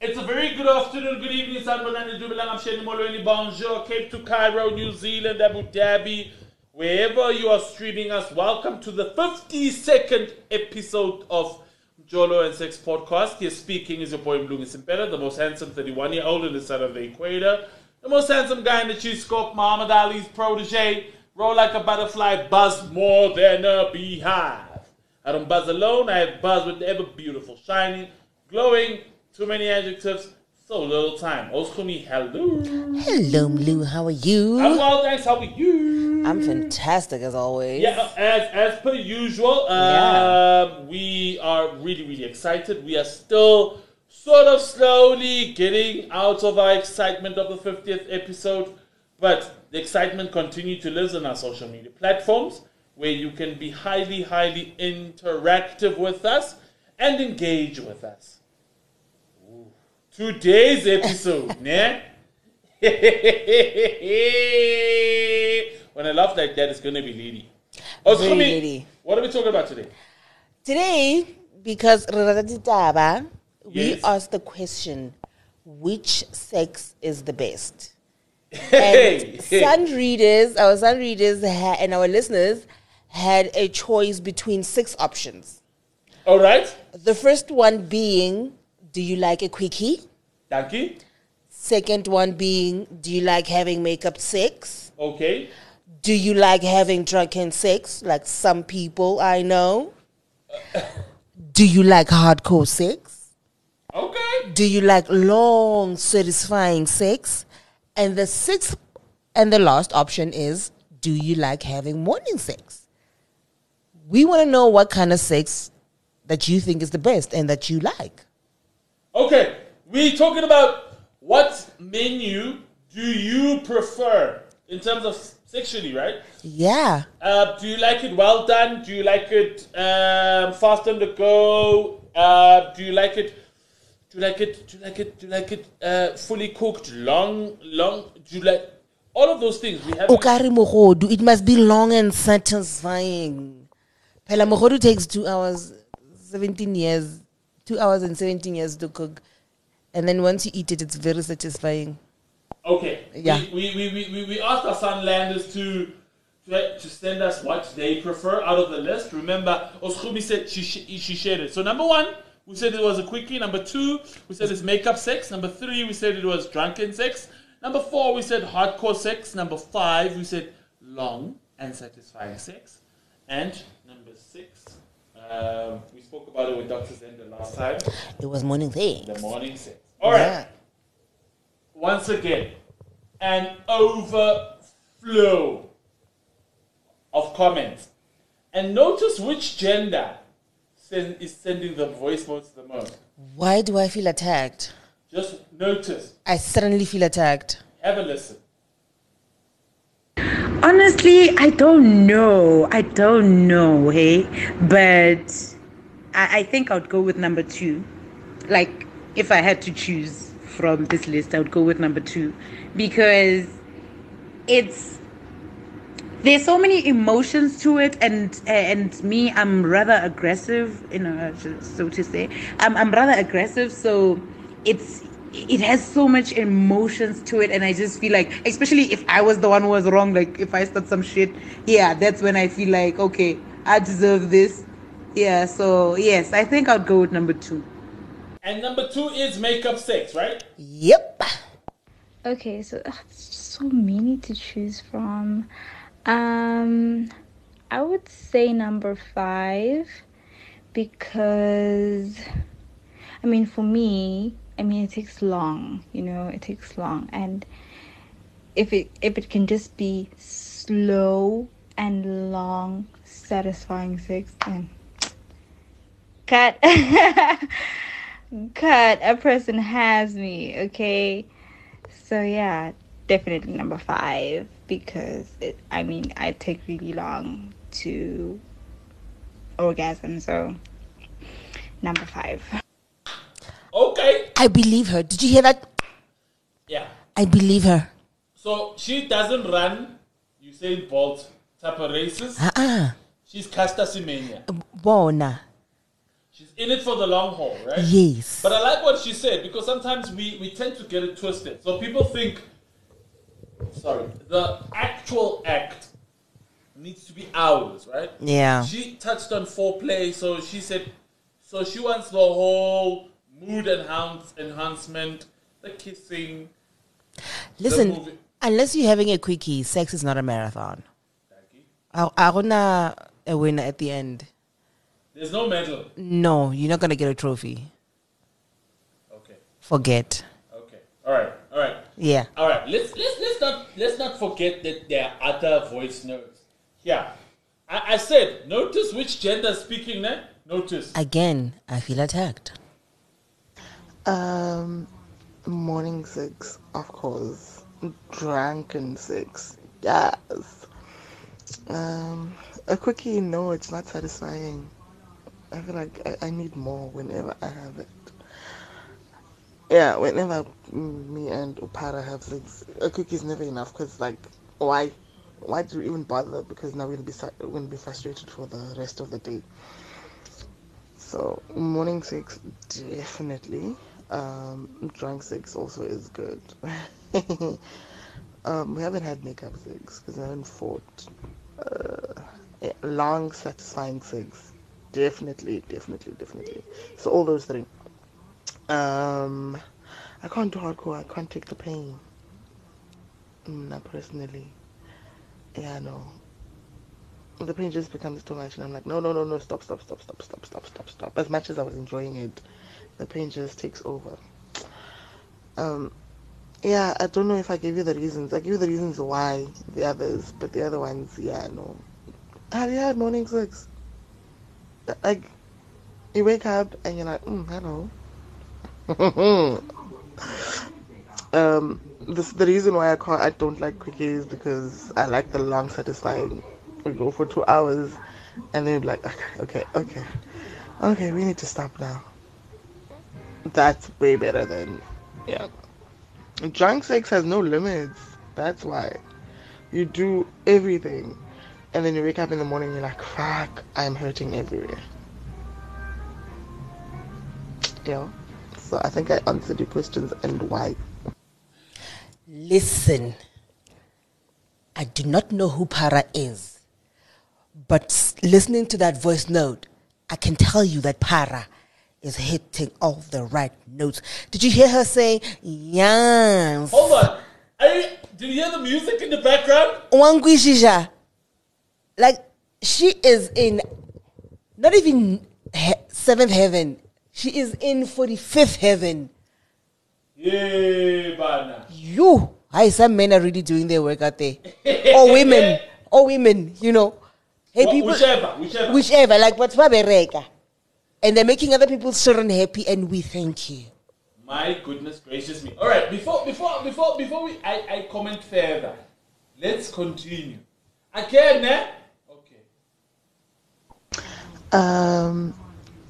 It's a very good afternoon, good evening, Sanbonani Dubilang, I'm Shani Molweni, bonjour, Cape to Cairo, New Zealand, Abu Dhabi, wherever you are streaming us, welcome to the 52nd episode of Jolo and Sex Podcast. Here speaking is your boy Mlungi Simpela, the most handsome 31 year old in the side of the equator, the most handsome guy in the cheese scope, Muhammad Ali's protege, roll like a butterfly, buzz more than a beehive. I don't buzz alone, I have buzz with the ever beautiful, shining, glowing, too many adjectives, so little time. Oskumi, hello. Hello, Mlu. How are you? I'm well, thanks. How are you? I'm fantastic as always. Yeah, as, as per usual, uh, we are really, really excited. We are still sort of slowly getting out of our excitement of the 50th episode, but the excitement continues to live on our social media platforms where you can be highly, highly interactive with us and engage with us. Today's episode, ne? when I laugh like that, it's gonna be lady. Oh, Very Skumi, lady. What are we talking about today? Today, because Radaditaba, we Yes. asked the question which sex is the best? Hey, And sun readers, our sun readers ha- and our listeners had a choice between six options. all right. The first one being, do you like a quickie? Thank you. Second one being, do you like having makeup sex? Okay. Do you like having drunken sex, like some people I know? Do you like hardcore sex? Okay. Do you like long, satisfying sex? And the sixth and the last option is do you like having morning sex? We want to know what kind of sex that you think is the best and that you like. Okay. we're talking about what menu do you prefer in terms of sexually, right? Yeah. Uh, do you like it well done? Do you like it um, fast on the go? Uh, do you like it? Do you like it? Do you like it? Do you like it uh, fully cooked, long, long? Do you like all of those things? We have. It must be long and satisfying. Pela mogodu takes two hours, 17 years, two hours and 17 years to cook. And then once you eat it, it's very satisfying. Okay. Yeah. We, we, we, we, we asked our Sunlanders to, to to send us what they prefer out of the list. Remember, Oskumi said she, she shared it. So number one, we said it was a quickie. Number two, we said it's makeup sex. Number three, we said it was drunken sex. Number four, we said hardcore sex. Number five, we said long and satisfying sex. And um, we spoke about it with Dr. Zenda last time. It was morning thing. The morning sex. All right once again, an overflow of comments. And notice which gender send, is sending the voice notes the most. Why do I feel attacked? Just notice. I suddenly feel attacked. Have a listen. Honestly, I don't know. I don't know, hey? But I, I think I would go with number two. Like, if I had to choose from this list, I would go with number two. Because it's there's so many emotions to it and and me i'm rather aggressive you know so to say i'm, I'm rather aggressive so it's it has so much emotions to it and i just feel like especially if i was the one who was wrong like if i start some shit yeah that's when i feel like okay i deserve this yeah so yes i think i'll go with number two And number two is makeup sex, right? Yep. Okay, so ugh, so many to choose from. Um, I would say number five because, I mean, for me, I mean, it takes long. You know, it takes long, and if it if it can just be slow and long, satisfying sex, then cut. cut a person has me okay so yeah definitely number five because it i mean i take really long to orgasm so number five Okay. I believe her. Did you hear that? Yeah. I believe her. So she doesn't run Usain Bolt type of races. Uh-uh. She's Caster Semenya. Bona. She's in it for the long haul, right? Yes. But I like what she said because sometimes we, we tend to get it twisted. So people think, sorry, the actual act needs to be hours, right? Yeah. She touched on foreplay, so she said, so she wants the whole mood enhance, enhancement, the kissing. Listen, movie- unless you're having a quickie, sex is not a marathon. I I gonna a winner at the end. There's no medal. No, you're not gonna get a trophy. Okay, Forget. okay, all right, all right. Yeah. All right, let's let's let's not let's not forget that there are other voice notes. Yeah, I, I said notice which gender is speaking there. Notice. Again, I feel attacked. Um, morning six, of course. Drunken six, yes. Um, a quickie, no, it's not satisfying. I feel like I, I need more whenever I have it. Yeah, whenever me and Upara have sex, a quickie is never enough because, like, why? Why do you even bother? Because now we'll be we'll be frustrated for the rest of the day. So morning sex definitely. Um, drunk sex also is good. um, we haven't had makeup sex because I haven't fought. Uh, yeah, long satisfying sex, definitely, definitely, definitely. So all those three. Um, I can't do hardcore. I can't take the pain. Mm, not personally. Yeah, no the pain just becomes too much and I'm like, no, no, no, no, stop, stop, stop, stop, stop, stop, stop, stop. As much as I was enjoying it, the pain just takes over. Um, yeah, I don't know if I gave you the reasons. I gave you the reasons why the others, but the other ones, yeah, no. Have you had morning sex? Like, you wake up and you're like, mm, hello. um, this, the reason why I can't, I don't like quickie is because I like the long, satisfying. We go for two hours, and then like, okay, okay, okay, okay, we need to stop now. That's way better than, yeah. Drunk sex has no limits. That's why. You do everything, and then you wake up in the morning, you're like, fuck, I'm hurting everywhere. Yeah. So I think I answered your questions and why. Listen, I do not know who Para is, but listening to that voice note, I can tell you that Para is hitting all the right notes. Did you hear her say, yes? Hold on. I, did you hear the music in the background? Like, she is in not even he- seventh heaven, she is in 45th heaven. Yeah, bana. You, hi, some men are really doing their work out there. or women, or women, you know. Hey, Wh- people, whichever, whichever. whichever, like what's Babereka. And they're making other people's children happy, and we thank you. My goodness gracious me. All right, before before before before we I, I comment further, let's continue. Again, eh? Okay. Um,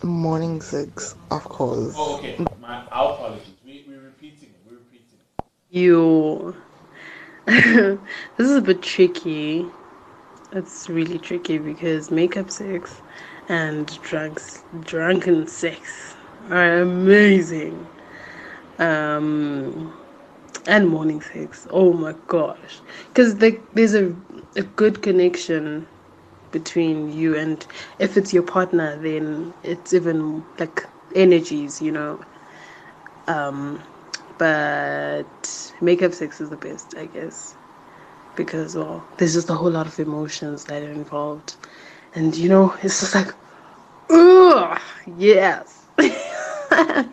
morning six, of course. Oh, okay. My our apologies. We we're repeating it. We're repeating it. You. this is a bit tricky. It's really tricky because makeup sex and drunks, drunken sex are amazing. Um, and morning sex. Oh my gosh, because there's a a good connection between you and if it's your partner, then it's even like energies, you know. Um, but makeup sex is the best, I guess, because well, there's just a whole lot of emotions that are involved, and you know, it's just like, ugh, yes.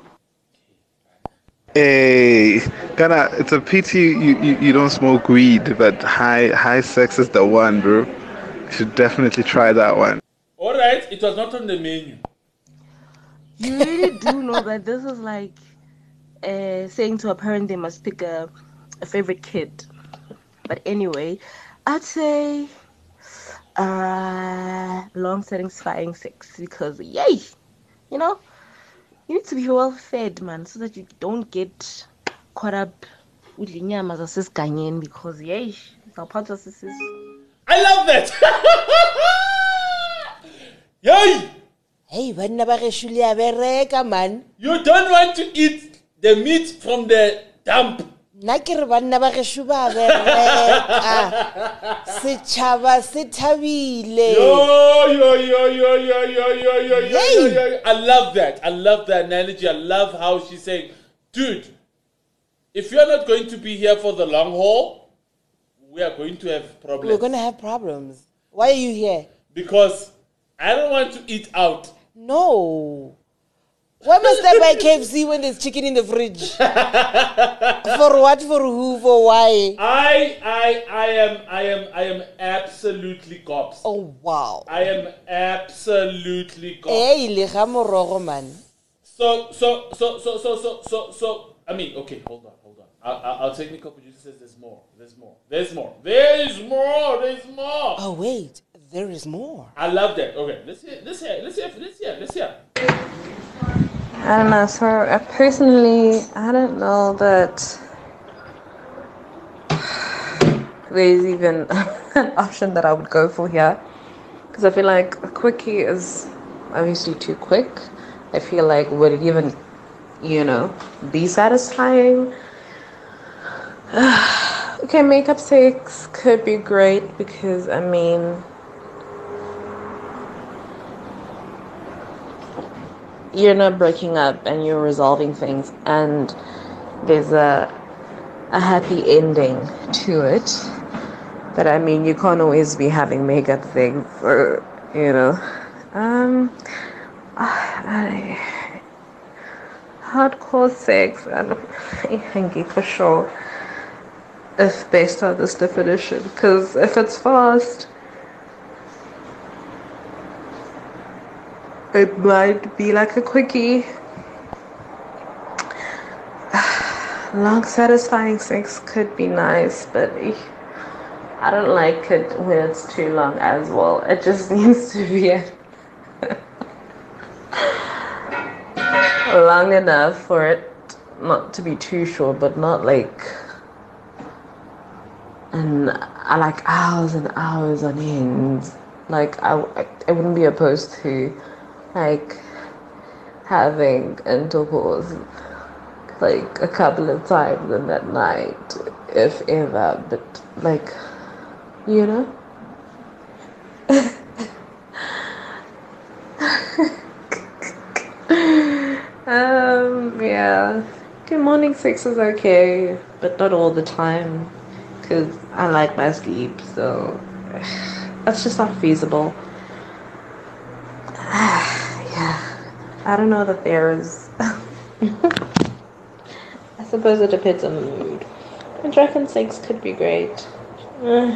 Hey, Ghana, it's a pity you, you, you don't smoke weed, but high high sex is the one, bro. You should definitely try that one. All right, it was not on the menu. You really do know that this is like uh, saying to a parent they must pick a, a favorite kid. But anyway, I'd say uh, long satisfying sex because, yay, you know, you need to be well fed, man, so that you don't get caught up with inyama zasesiganyeni because, yay, zawuphathwa sisisu. I love that. Yay! hey banna ba gešo le a bereka man You don't want to eat the meat from the dump. nna ke re banna ba gešo ba bereka. Setšhaba se thabile. I love that. I love the analogy. I love how she's saying dude if you're not going to be here for the long haul we are going to have problems. We're going to have problems. Why are you here? Because i don't want to eat out. No why must I buy KFC when there's chicken in the fridge? for what? For who? For why? I, I, I am, I am, I am absolutely cops. Oh wow! I am absolutely cops. Eh, hey, morogo man. So, so, so, so, so, so, so, so, I mean, okay, hold on, hold on. Our, our, our technical producer says there's more, there's more, there's more, there's more, there's more. Oh wait, there is more. I love that. Okay, let's hear, let's hear, let's hear, let's hear, let's hear. I don't know. So uh, personally, I don't know that there's even an option that I would go for here, because I feel like a quickie is obviously too quick. I feel like would it even, you know, be satisfying? okay, makeup sex could be great because I mean. You're not breaking up and you're resolving things and there's a a happy ending to it. But i mean you can't always be having makeup things or you know. Um I, hardcore sex i don't think for sure if based on this definition because if it's fast it might be like a quickie. Long, satisfying sex could be nice, but I don't like it when it's too long as well. It just needs to be long enough for it not to be too short, but not like. And I like hours and hours on end. Like I, I wouldn't be opposed to like having intercourse like a couple of times in that night, if ever, but like, you know? um, yeah. Good morning sex is okay, but not all the time, because I like my sleep, so that's just not feasible. yeah, I don't know that there's. I suppose it depends on the mood. And Dragon sex could be great. Eh,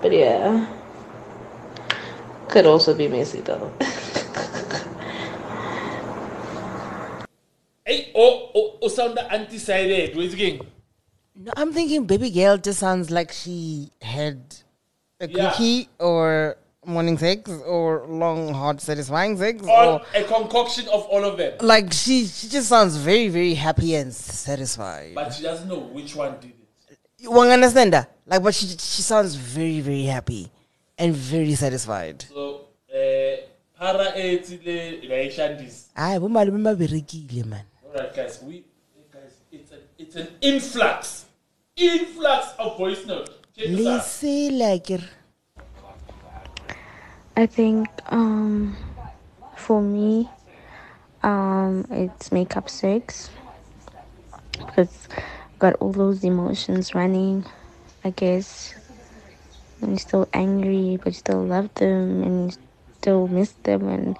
but yeah. Could also be messy though. Hey, oh, oh, oh, sound anti-sided. Where's the king? No, I'm thinking baby girl just sounds like she had a Yeah. cookie or morning sex or long, hot, satisfying sex All or a concoction of all of them. like she she just sounds very very happy and satisfied. But she doesn't know which one did it. You won't understand that? Like, but she she sounds very very happy and very satisfied. So, uh, para etile gaishandis. Ay, bo malome ba berekile man. Alright, guys, we guys, it's an it's an influx, influx of voice note. This like I think um for me um it's makeup sex because got all those emotions running I guess and you're still angry but you still love them and you still miss them and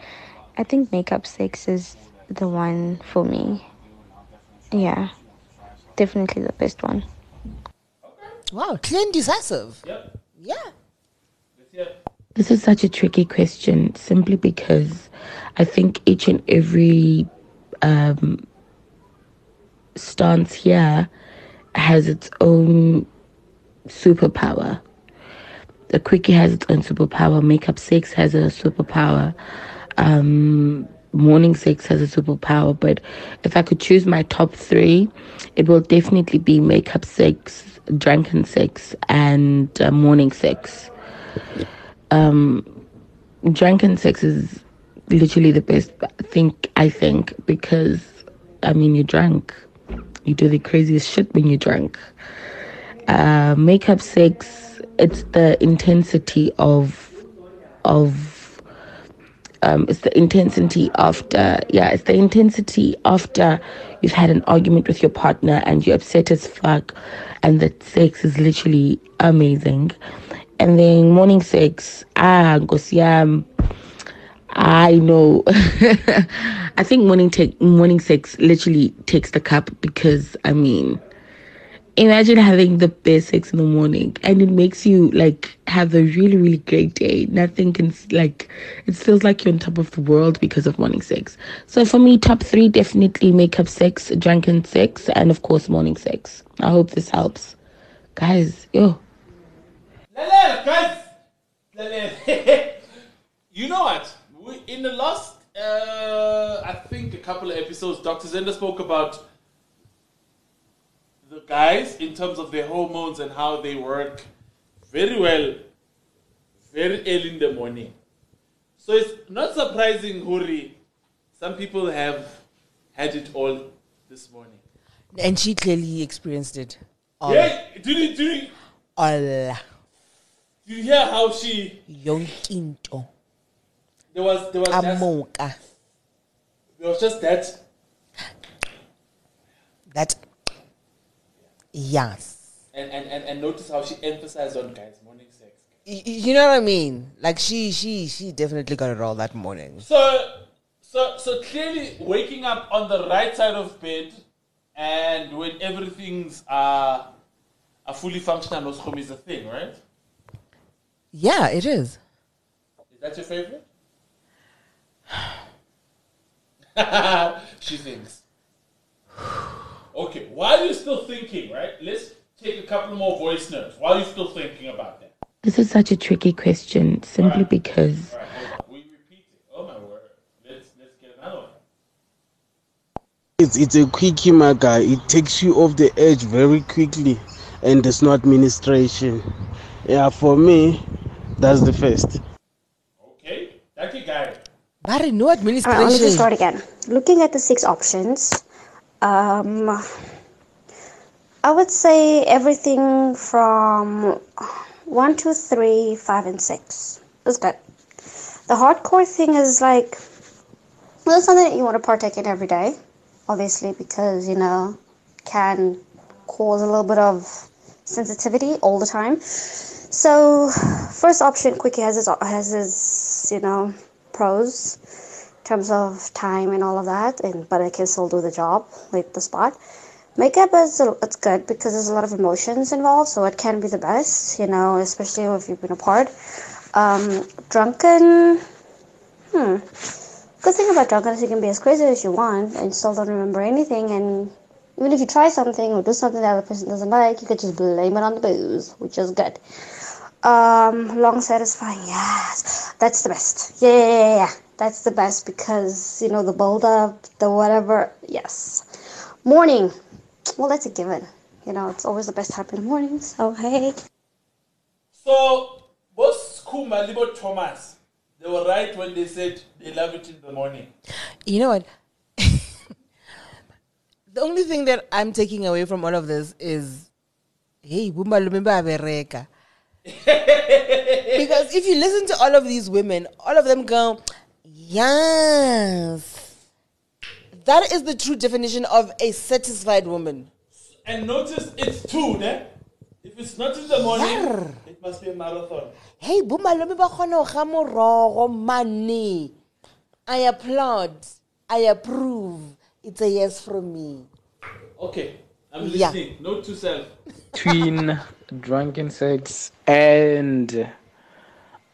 I think makeup sex is the one for me yeah definitely the best one wow, clear and decisive. Yep. Yeah. This is such a tricky question simply because I think each and every um, stance here has its own superpower. The quickie has its own superpower. Makeup sex has a superpower. Um, morning sex has a superpower. But if I could choose my top three, it will definitely be makeup sex, drunken sex, and uh, morning sex um, drunken sex is literally the best think I think because I mean you're drunk. You do the craziest shit when you're drunk. Uh, makeup sex, it's the intensity of of um, it's the intensity after yeah it's the intensity after you've had an argument with your partner and you're upset as fuck and that sex is literally amazing and then morning sex ah ngosiam I know. I think morning take morning sex literally takes the cup because I mean, imagine having the best sex in the morning and it makes you like have a really really great day. Nothing can like it feels like you're on top of the world because of morning sex. So for me, top three definitely makeup sex, drunken sex, and of course morning sex. I hope this helps, guys. Yo. Lele, guys. Lele. you know what? We, in the last, uh, I think a couple of episodes, Dr. Zenda spoke about the guys in terms of their hormones and how they work very well, very early in the morning. So it's not surprising, Huri, some people have had it all this morning. And she clearly experienced it. All. Yeah, did you, All. Did you hear how she, Yonke into. there was, there was, just, Amoka. there was just that That. Yes. and, and, and, and notice how she emphasized on guys morning sex. Y- y- You know what I mean? Like she, she, she definitely got it all that morning. So, so, so clearly waking up on the right side of bed and when everything's uh, are fully functional noscom is a thing, right? Yeah, it is. Is that your favorite? she thinks. Okay, while you're still thinking, right? Let's take a couple more voice notes while you're still thinking about that. This is such a tricky question simply because All right. We repeat it. Oh my word. Let's let's get another one. It's it's a quickie, my guy. It takes you off the edge very quickly, and it's not ministration. Yeah, for me, that's the first. Okay, thank you, guy. Barry, no Alright, let me just administration. start again. Looking at the six options, um, I would say everything from one, two, three, five, and six is good. The hardcore thing is like, well, it's something that you want to partake in every day, obviously, because you know can cause a little bit of sensitivity all the time. So, first option, quickie has its has its you know pros in terms of time and all of that, and but it can still do the job, like the spot. Makeup is it's good because there's a lot of emotions involved, so it can be the best, you know, especially if you've been apart. Um, drunken, hmm. Good thing about drunken is you can be as crazy as you want and still don't remember anything, and even if you try something or do something the other person doesn't like, you could just blame it on the booze, which is good. Um, long satisfying, yes, that's the best. Yeah, yeah, yeah, yeah. that's the best because you know the build up, the whatever. Yes, morning. Well, that's a given. You know, it's always the best time in the morning. So hey. So, both Kuma, Libo Thomas, they were right when they said they love it in the morning. You know what? The only thing that I'm taking away from all of this is, hey, Bumba Lumimba because if you listen to all of these women, all of them go, yes. That is the true definition of a satisfied woman. And notice it's two, ne? If it's not in the morning, it must be a marathon. Hey, Bumba Lumimba Khono Khamorogo Money. I applaud. I approve. It's a yes from me. Okay, I'm Yeah. listening. Note to self. between drunken sex and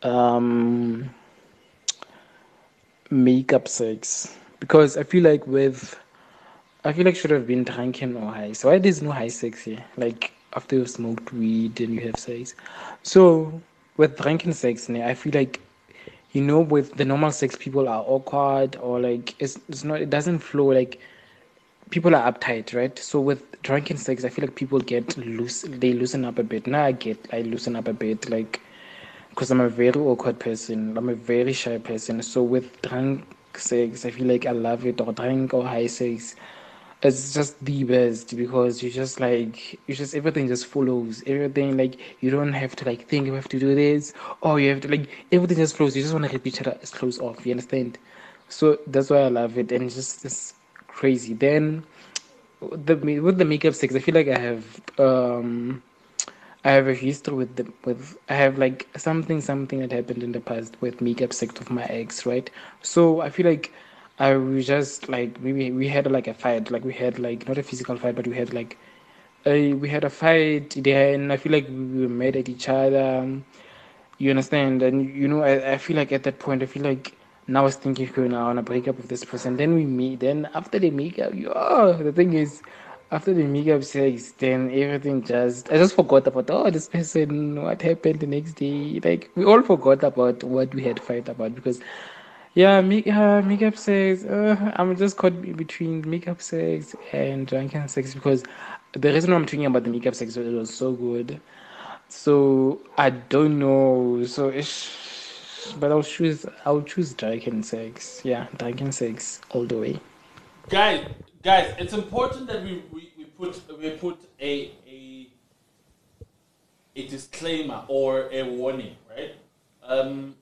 um, makeup sex because I feel like with I feel like should have been drunken or high. So why there's no high sex here? Like after you've smoked weed and you have sex. So with drunken sex, ne, I feel like you know with the normal sex people are awkward or like it's it's not it doesn't flow like people are uptight, right? So with drunken sex, I feel like people get loose. They loosen up a bit. Now I get, I loosen up a bit. Like because I'm a very awkward person. I'm a very shy person. So with drunk sex, I feel like I love it, or drunk or high sex. It's just the best because you just like you just everything just follows. Everything like you don't have to like think you have to do this. Or you have to like everything just flows. You just want to repeat each other close off you understand? So that's why I love it and it's just it's crazy. Then the with the makeup sex I feel like I have um I have a history with the with I have like something something that happened in the past with makeup sex of my ex, right? So I feel like I was just like maybe we had like a fight, like we had like not a physical fight, but we had like a we had a fight there, and I feel like we were mad at each other. You understand? And you know, I, I feel like at that point, I feel like now I was thinking, okay, now I want to break up with this person. Then we meet. Then after the makeup, you oh, the thing is, after the makeup sex, then everything just I just forgot about oh this person, what happened the next day. Like we all forgot about what we had fight about because yeah, make, uh, makeup sex. Uh, I'm just caught between makeup sex and drunken sex because the reason I'm talking about the makeup sex it was so good. So I don't know. So it's, but I'll choose I'll choose drunken sex. Yeah, drunken sex all the way. guys, guys, it's important that we, we, we put we put a a a disclaimer or a warning, right? Um,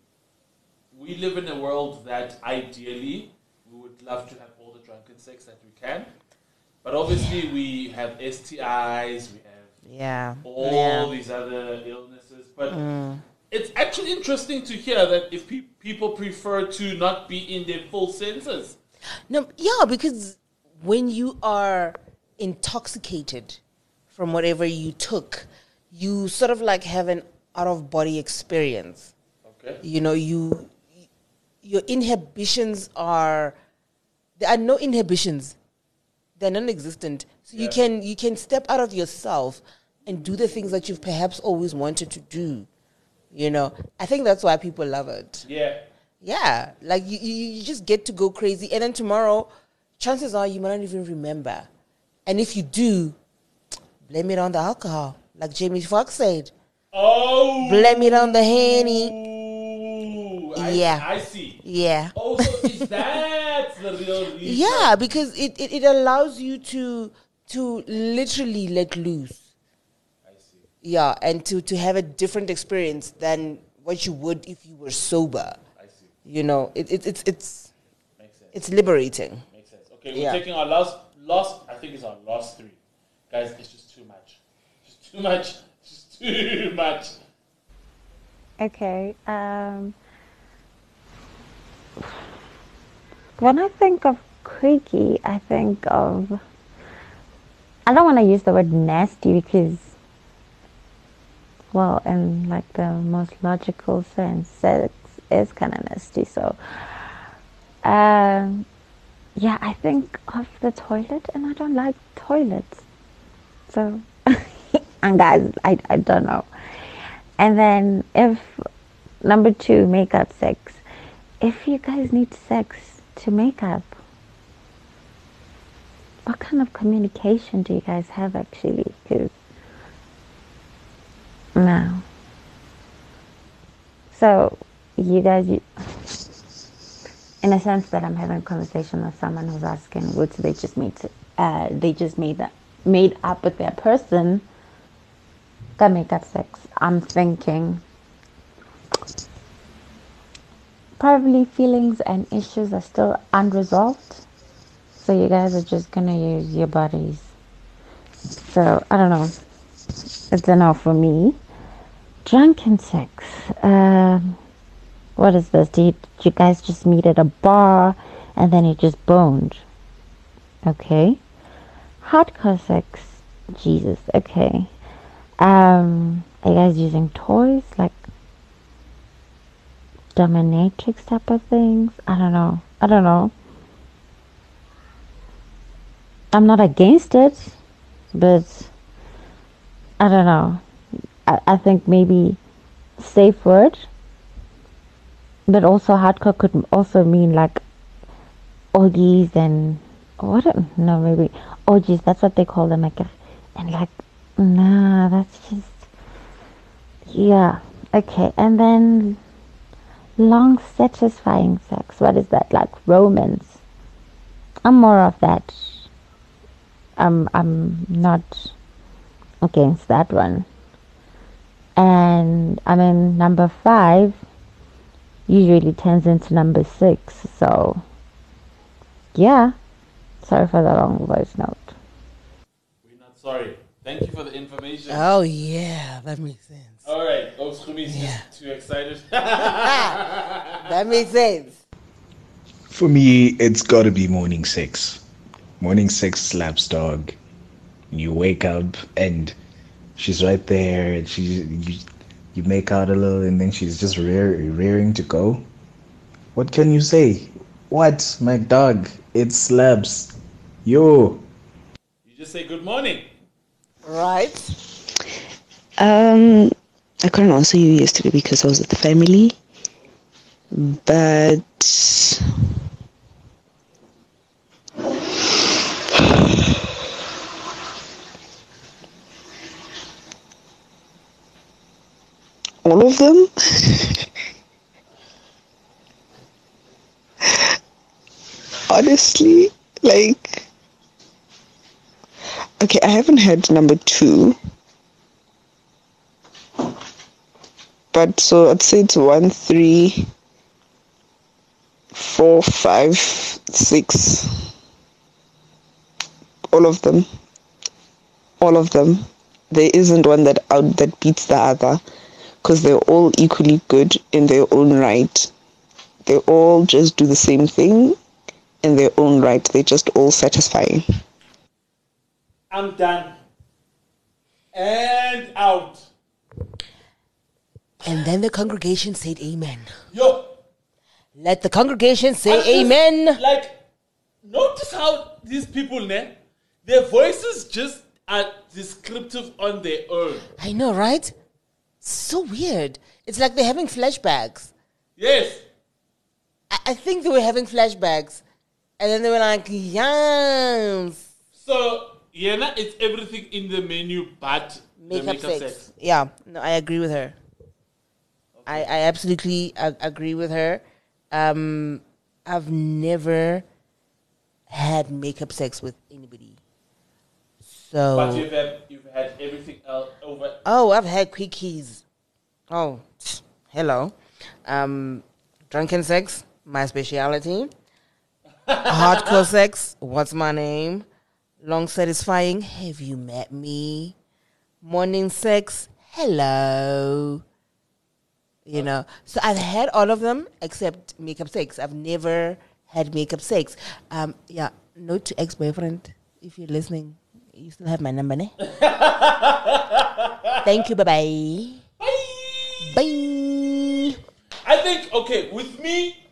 we live in a world that ideally we would love to have all the drunken sex that we can, but obviously we have STIs, we have Yeah. all Yeah. these other illnesses, but. Mm. It's actually interesting to hear that if pe- people prefer to not be in their full senses. No, yeah, because when you are intoxicated from whatever you took, you sort of like have an out of body experience. Okay. You know, you your inhibitions are there are no inhibitions. They're non-existent. So you can you can step out of yourself and do the things that you've perhaps always wanted to do. You know, I think that's why people love it. Yeah. Yeah, like you, you, you just get to go crazy, and then tomorrow, chances are you might not even remember. And if you do, blame it on the alcohol, like Jamie Foxx said. Oh. Blame it on the henny. I, yeah, I see. Yeah. Oh, so is that the real reason? Yeah, because it, it, it allows you to to literally let loose. I see. Yeah, and to, to have a different experience than what you would if you were sober. I see. You know, it, it, it's it's it's liberating. Makes sense. Okay, we're Yeah. taking our last, last, I think it's our last three. Guys, it's just too much. Just too much. Just too much. Okay. Um, when I think of creaky, I think of. I don't want to use the word nasty because, well, in like the most logical sense, sex is kind of nasty. So, um, yeah, I think of the toilet, and I don't like toilets. So, and guys, I, I don't know. And then if number two, makeup sex. If you guys need sex to make up, what kind of communication do you guys have actually? Because no. So you guys, you, in a sense that I'm having a conversation with someone who's asking, which they just made, uh, they just made that made up with their person. that make up sex. I'm thinking probably feelings and issues are still unresolved. So you guys are just gonna use your bodies. So I don't know. It's no for me. Drunken sex. Um, what is this? You, you guys just meet at a bar and then you just boned? Okay. Hardcore sex. Jesus. Okay. Um, are you guys using toys like dominatrix type of things? I don't know. I don't know. I'm not against it, but I don't know. I, I think maybe safe word, but also hardcore could also mean like orgies and what? No, maybe orgies. That's what they call them. Like, and like, nah, that's just yeah. Okay, and then long satisfying sex. What is that? Like romance. I'm more of that. I'm I'm not against that one. And I mean number five usually turns into number six, so yeah. Sorry for the long voice note. We're not sorry. Thank you for the information. Oh yeah, that makes sense. All right, oh, Scooby's just too excited. That makes sense. For me, it's got to be morning sex. Morning sex slaps dog. You wake up and she's right there, and she you, you make out a little, and then she's just rear, rearing to go. What can you say? What, my dog? It slaps. Yo. you just say good morning. Right. Um, I couldn't answer you yesterday because I was with the family, but all of them. Honestly, like, okay, I haven't had number two. But so I'd say it's one, three, four, five, six. All of them. All of them. There isn't one that out that beats the other because they're all equally good in their own right. They all just do the same thing in their own right. They're just all satisfying. I'm done. And out. And then the congregation said amen. Yo. Let the congregation say just- amen. Like, notice how these people, ne, their voices just are descriptive on their own. I know, right? So weird. It's like they're having flashbacks. Yes. I, I think they were having flashbacks. And then they were like, yes. So, yeah, it's everything in the menu but the Makeup, makeup sex. sex. Yeah, no, I agree with her. I, I absolutely a- agree with her. Um, I've never had makeup sex with anybody. So But you've had, you've had everything else over. Oh, I've had quickies. Oh, hello. Um, drunken sex, my speciality. Hardcore sex, what's my name? Long satisfying, have you met me? Morning sex, hello. You know, so I've had all of them except makeup sex. I've never had makeup sex. Um, yeah, note to ex boyfriend, if you're listening, you still have my number, ne? Thank you. Bye bye. Bye. I think, okay, with me,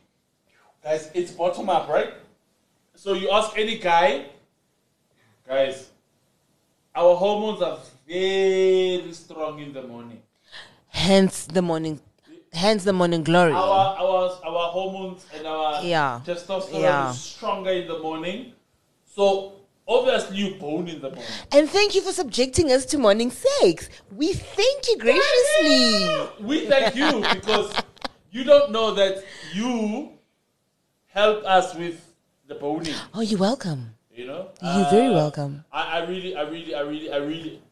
guys, it's bottom up, right? So you ask any guy, guys, our hormones are very strong in the morning. Hence the morning, hence the morning glory. Our our our hormones and our Yeah. testosterone Yeah. is stronger in the morning. So obviously you bone in the morning. And thank you for subjecting us to morning sex. We thank you graciously. We thank you because you don't know that you help us with the boning. Oh, you're welcome. You know, You're very Uh, welcome. I, I really, I really, I really, I really.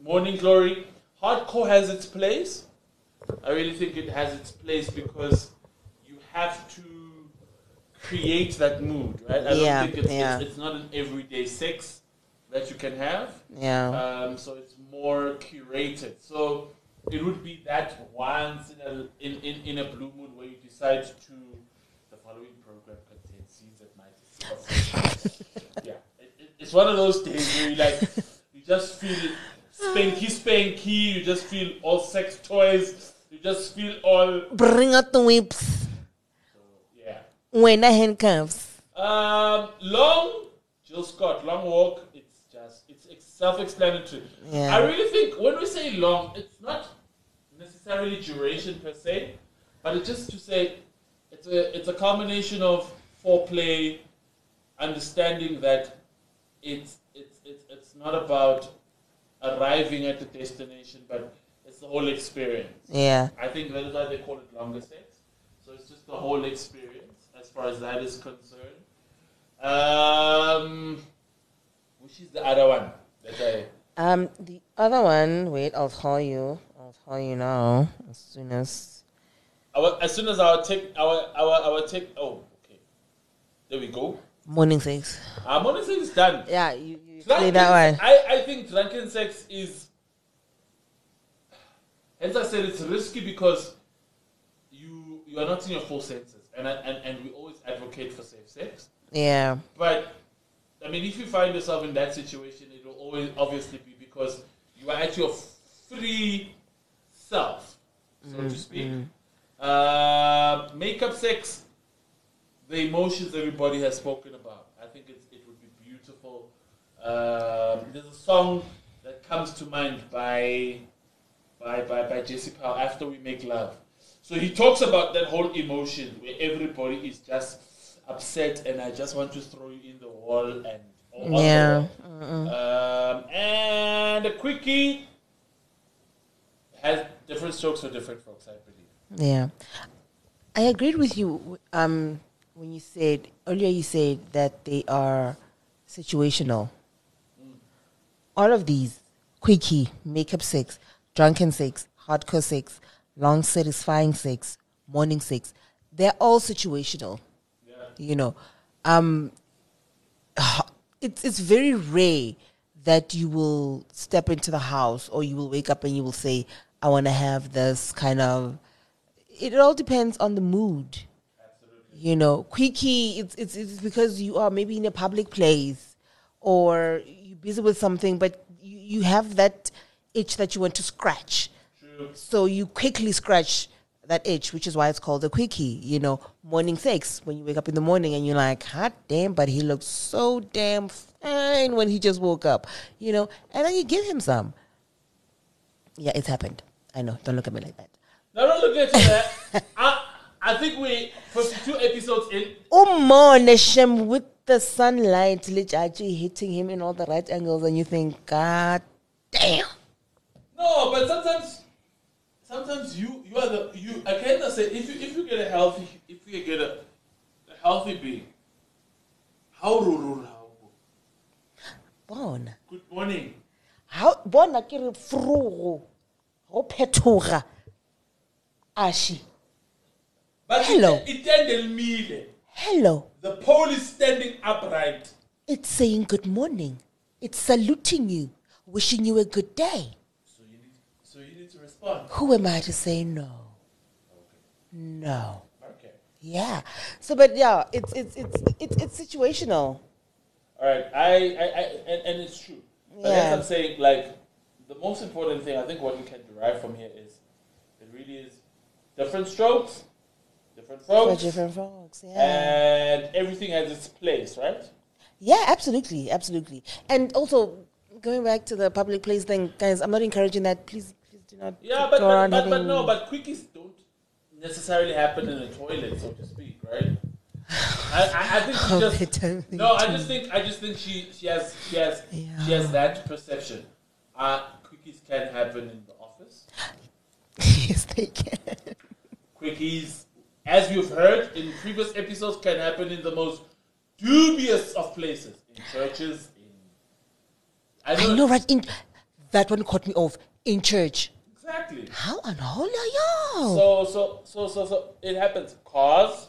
Morning Glory, hardcore has its place. I really think it has its place because you have to create that mood, right? I Yeah, don't think it's, yeah. it's, it's not an everyday sex that you can have. Yeah. Um, so it's more curated. So it would be that once in a in, in, in a blue moon where you decide to the following program contains scenes that might discuss. yeah, it, it- it's one of those days where you like you just feel spanky spanky. You just feel all sex toys. You just feel all Bring out the whips. yeah. When the handcuffs. Um, long, Jill Scott, long walk. It's just it's, it's self-explanatory. Yeah. I really think when we say long, it's not necessarily duration per se, but it's just to say it's a it's a combination of foreplay, understanding that it's it's it's it's not about arriving at the destination, but it's the whole experience. Yeah. I think that is why they call it longer sex. So it's just the whole experience as far as that is concerned. Um, which is the other one that I. Um, the other one, wait, I'll tell you. I'll tell you now. As soon as Our, as soon as our take our our our take oh okay, there we go. morning sex. Our morning sex is done. Yeah, you, you play that one. I, I think drunken sex is. Hence, I said it's risky because you you are not in your full senses, and I, and and we always advocate for safe sex. Yeah. But I mean, if you find yourself in that situation, it will always obviously be because you are at your free self, so to Mm, speak. mm. Uh, makeup sex, the emotions everybody has spoken about. I think it's, it would be beautiful. Um, there's a song that comes to mind by by by, by Jesse Powell after we make love. So he talks about that whole emotion where everybody is just upset and I just want to throw you in the wall and all all the Yeah. Um, and a quickie has different strokes for different folks, I believe. Yeah. I agreed with you um, when you said, earlier you said that they are situational. All of these, quickie, makeup sex, drunken sex, hardcore sex, long satisfying sex, morning sex, they're all situational. You know, um, it's it's very rare that you will step into the house or you will wake up and you will say, "I want to have this kind of." It all depends on the mood. You know, quickie. It's it's it's because you are maybe in a public place or you're busy with something, but you, you have that itch that you want to scratch. So you quickly scratch that itch, which is why it's called the quickie. You know, morning sex when you wake up in the morning and you're like, hot damn, but he looks so damn fine when he just woke up. You know, and then you give him some. Yeah, it's happened. I know. Don't look at me like that. No, don't look at that. I, I think we 52 episodes in. Umone Shem with the sunlight literally hitting him in all the right angles, and you think, God damn. No, but sometimes, sometimes you you are the you. I cannot say if you if you get a healthy if you get a, a healthy being. How ruru how Bona. Good morning. How bona ke re frugo. Go phetoga. Ashi. But Hello. It, it mile. Hello. The pole is standing upright. It's saying good morning. It's saluting you, wishing you a good day. So you need to respond. Who am I to say no? No. Okay. Yeah. So, but yeah, it's it's it's it's, it's situational. All right. I, I, I and, and it's true. But Yeah. as I'm saying, like the most important thing, I think, what we can derive from here is it really is different strokes, different For different folks, yeah. and everything has its place, right? Yeah, absolutely, absolutely. And also going back to the public place thing, guys, I'm not encouraging that. Please do not. Yeah, but but, but, but no, but quickies don't necessarily happen in a toilet, so to speak, right? I, I, I think she Oh, just no. I just think I just think she she has she has she has that perception. Uh, quickies can happen in the office. yes, they can. Quickies, as you've heard in previous episodes, can happen in the most dubious of places, in churches. In I I know, know, right? In that one caught me off in church. Exactly. How unholy are you? So so so so so it happens. Cause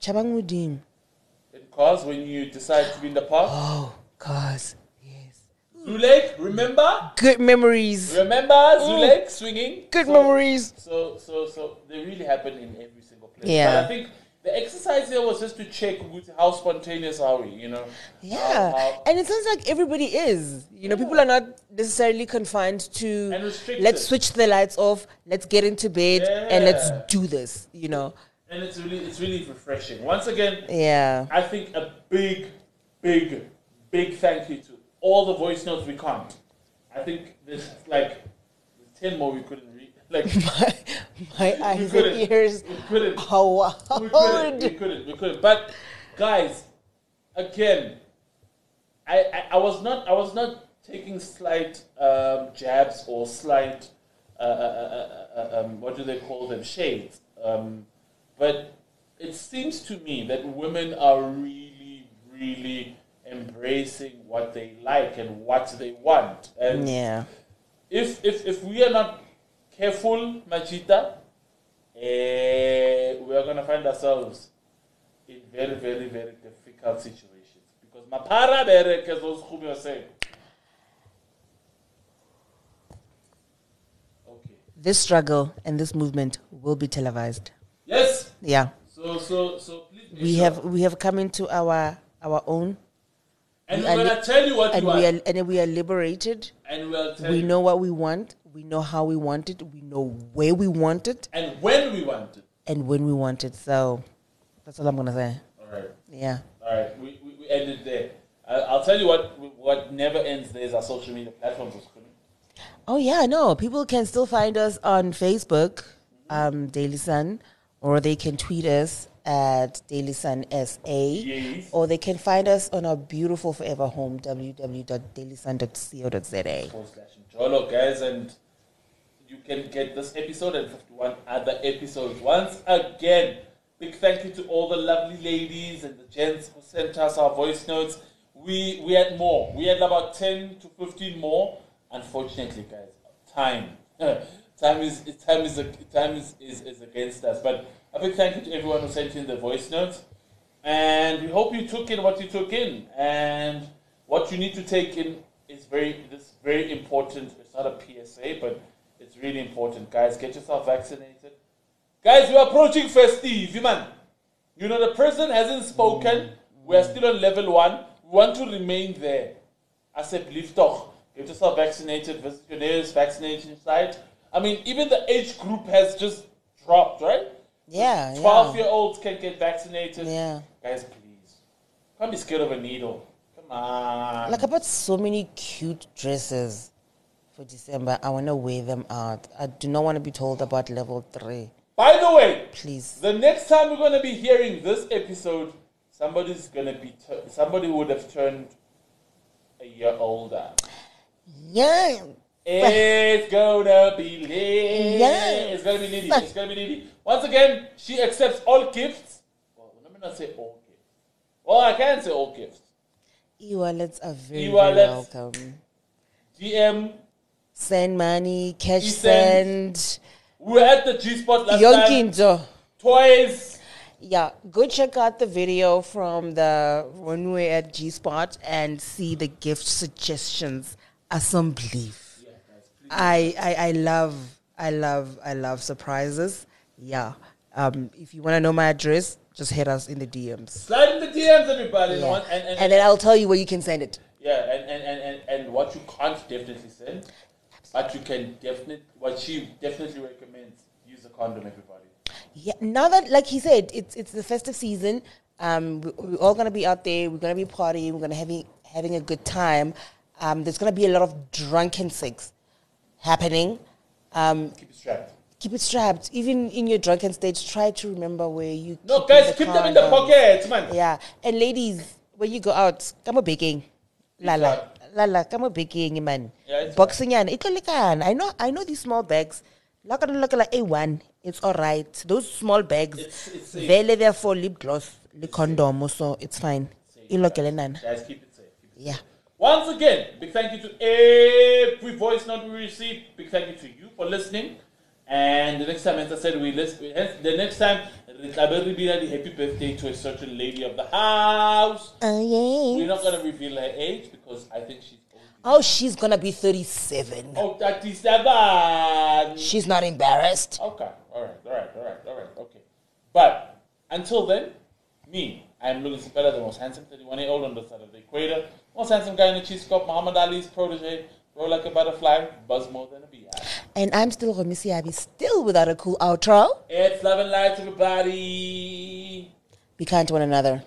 Chabang Mudim. it cause when you decide to be in the park. Oh, cause Yes. Zulek, remember? good memories. Remember mm. Zulek swinging? Good So- memories. So, so, so they really happen in every single place. Yeah. But I think the exercise here was just to check how spontaneous are we, you know? Yeah, How- how- and it sounds like everybody is. You know, people are not necessarily confined to let's switch the lights off, let's get into bed, and let's do this. You know, and it's really, it's really refreshing. Once again, Yeah. I think a big, big, big thank you to all the voice notes we can't. I think there's like ten more we couldn't read. Like my we eyes and ears We couldn't. are we couldn't, we couldn't, we couldn't. But guys, again, I, I, I was not I was not taking slight um, jabs or slight uh, uh, uh, uh, um, what do they call them? Shades. Um, but it seems to me that women are really, really embracing what they like and what they want. And Yeah. if if if we are not careful, Machita, eh, we are gonna find ourselves in very, very, very difficult situations. Because mapara bereke those whom you're saying. This struggle and this movement will be televised. Yes. Yeah. So so so please We sure. have we have come into our our own. And We we're are gonna tell you what and we want. are and we are liberated. And we'll we know what we want. We know how we want it. We know where we want it and when we want it. and when we want it. So that's all I'm gonna say. All right. Yeah. All right. We, we, we ended there. I, I'll tell you what what never ends there is our social media platforms. Oh yeah, no. People can still find us on Facebook, um, Daily Sun, or they can tweet us at Daily Sun SA, Yes. or they can find us on our beautiful forever home www.dailysun.co.za. forward slash guys, and you can get this episode and 51 other episodes. Once again, big thank you to all the lovely ladies and the gents who sent us our voice notes. We we had more. We had about 10 to 15 more. Unfortunately, guys, time. time is time is time is, is, is against us. But a big thank you to everyone who sent in the voice notes. And we hope you took in what you took in. And what you need to take in is very this is very important. It's not a PSA, but it's really important. Guys, get yourself vaccinated. Guys, we're approaching festive, You man. You know the president hasn't spoken. We are still on level one. We want to remain there. I said, believe doch. Get yourself vaccinated, visit your nearest vaccination site. I mean, even the age group has just dropped, right? Yeah, yeah. 12 year olds can get vaccinated. Yeah. Guys, please. Can't be scared of a needle. Come on. Like I bought so many cute dresses for December. I want to wear them out. I do not want to be told about level three. By the way, please. The next time we're going to be hearing this episode, somebody's going to be, tur- somebody would have turned a year older. Yeah. It's gonna be lit. Yeah. It's gonna be litty. It's gonna be litty. Once again, she accepts all gifts. Well, let me not say all gifts. Well, I can say all gifts. E-wallets are very, very E-wallets. welcome. DM. Send money, cash send. We were at the G spot last Yonke time. into. Toys. Yeah, go check out the video from the when we were at G Spot and see the gift suggestions. Assembly. I, I I love I love I love surprises. Yeah. Um, if you want to know my address, just hit us in the DMs. Slide in the DMs, everybody. Yeah. And, and, and, And then I'll tell you where you can send it. Yeah, and, and, and, and, and what you can't definitely send, but you can definitely, what she definitely recommends, use a condom, everybody. Yeah, now that like he said, it's it's the festive season. Um, we, we're all gonna be out there. We're gonna be partying. We're gonna having having a good time. Um, there's gonna be a lot of drunken sex happening. Um, keep it strapped. Keep it strapped. Even in your drunken state, try to remember where you. No, keep guys, keep them in the pockets, man. Yeah, and ladies, when you go out, come on baking, lala, lala, come on baking, man. Yeah, it's Boxing yan, likan. I know, I know these small bags. Look at look like a one. It's all right. Those small bags, it's safe. vele they're for lip gloss, the condom, so it's fine. Ilokele nana. Guys, keep it safe. Keep it Yeah. Once again, big thank you to every voice note we received. Big thank you to you for listening. And the next time, as I said, we list, the next time, the happy birthday to a certain lady of the house. Oh yeah. We're not going to reveal her age because I think she's Old. Oh, she's gonna be thirty-seven. Oh, 37. She's not embarrassed. Okay. All right. All right. All right. All right. Okay. But until then, me, I'm Louis Sapella, the most handsome 31 year old on the side of the equator, most handsome guy in the cheese cup, Muhammad Ali's protege, roll like a butterfly, buzz more than a bee. And I'm still Romisi Abi, still without a cool outro. It's love and light, to everybody. Be kind to one another.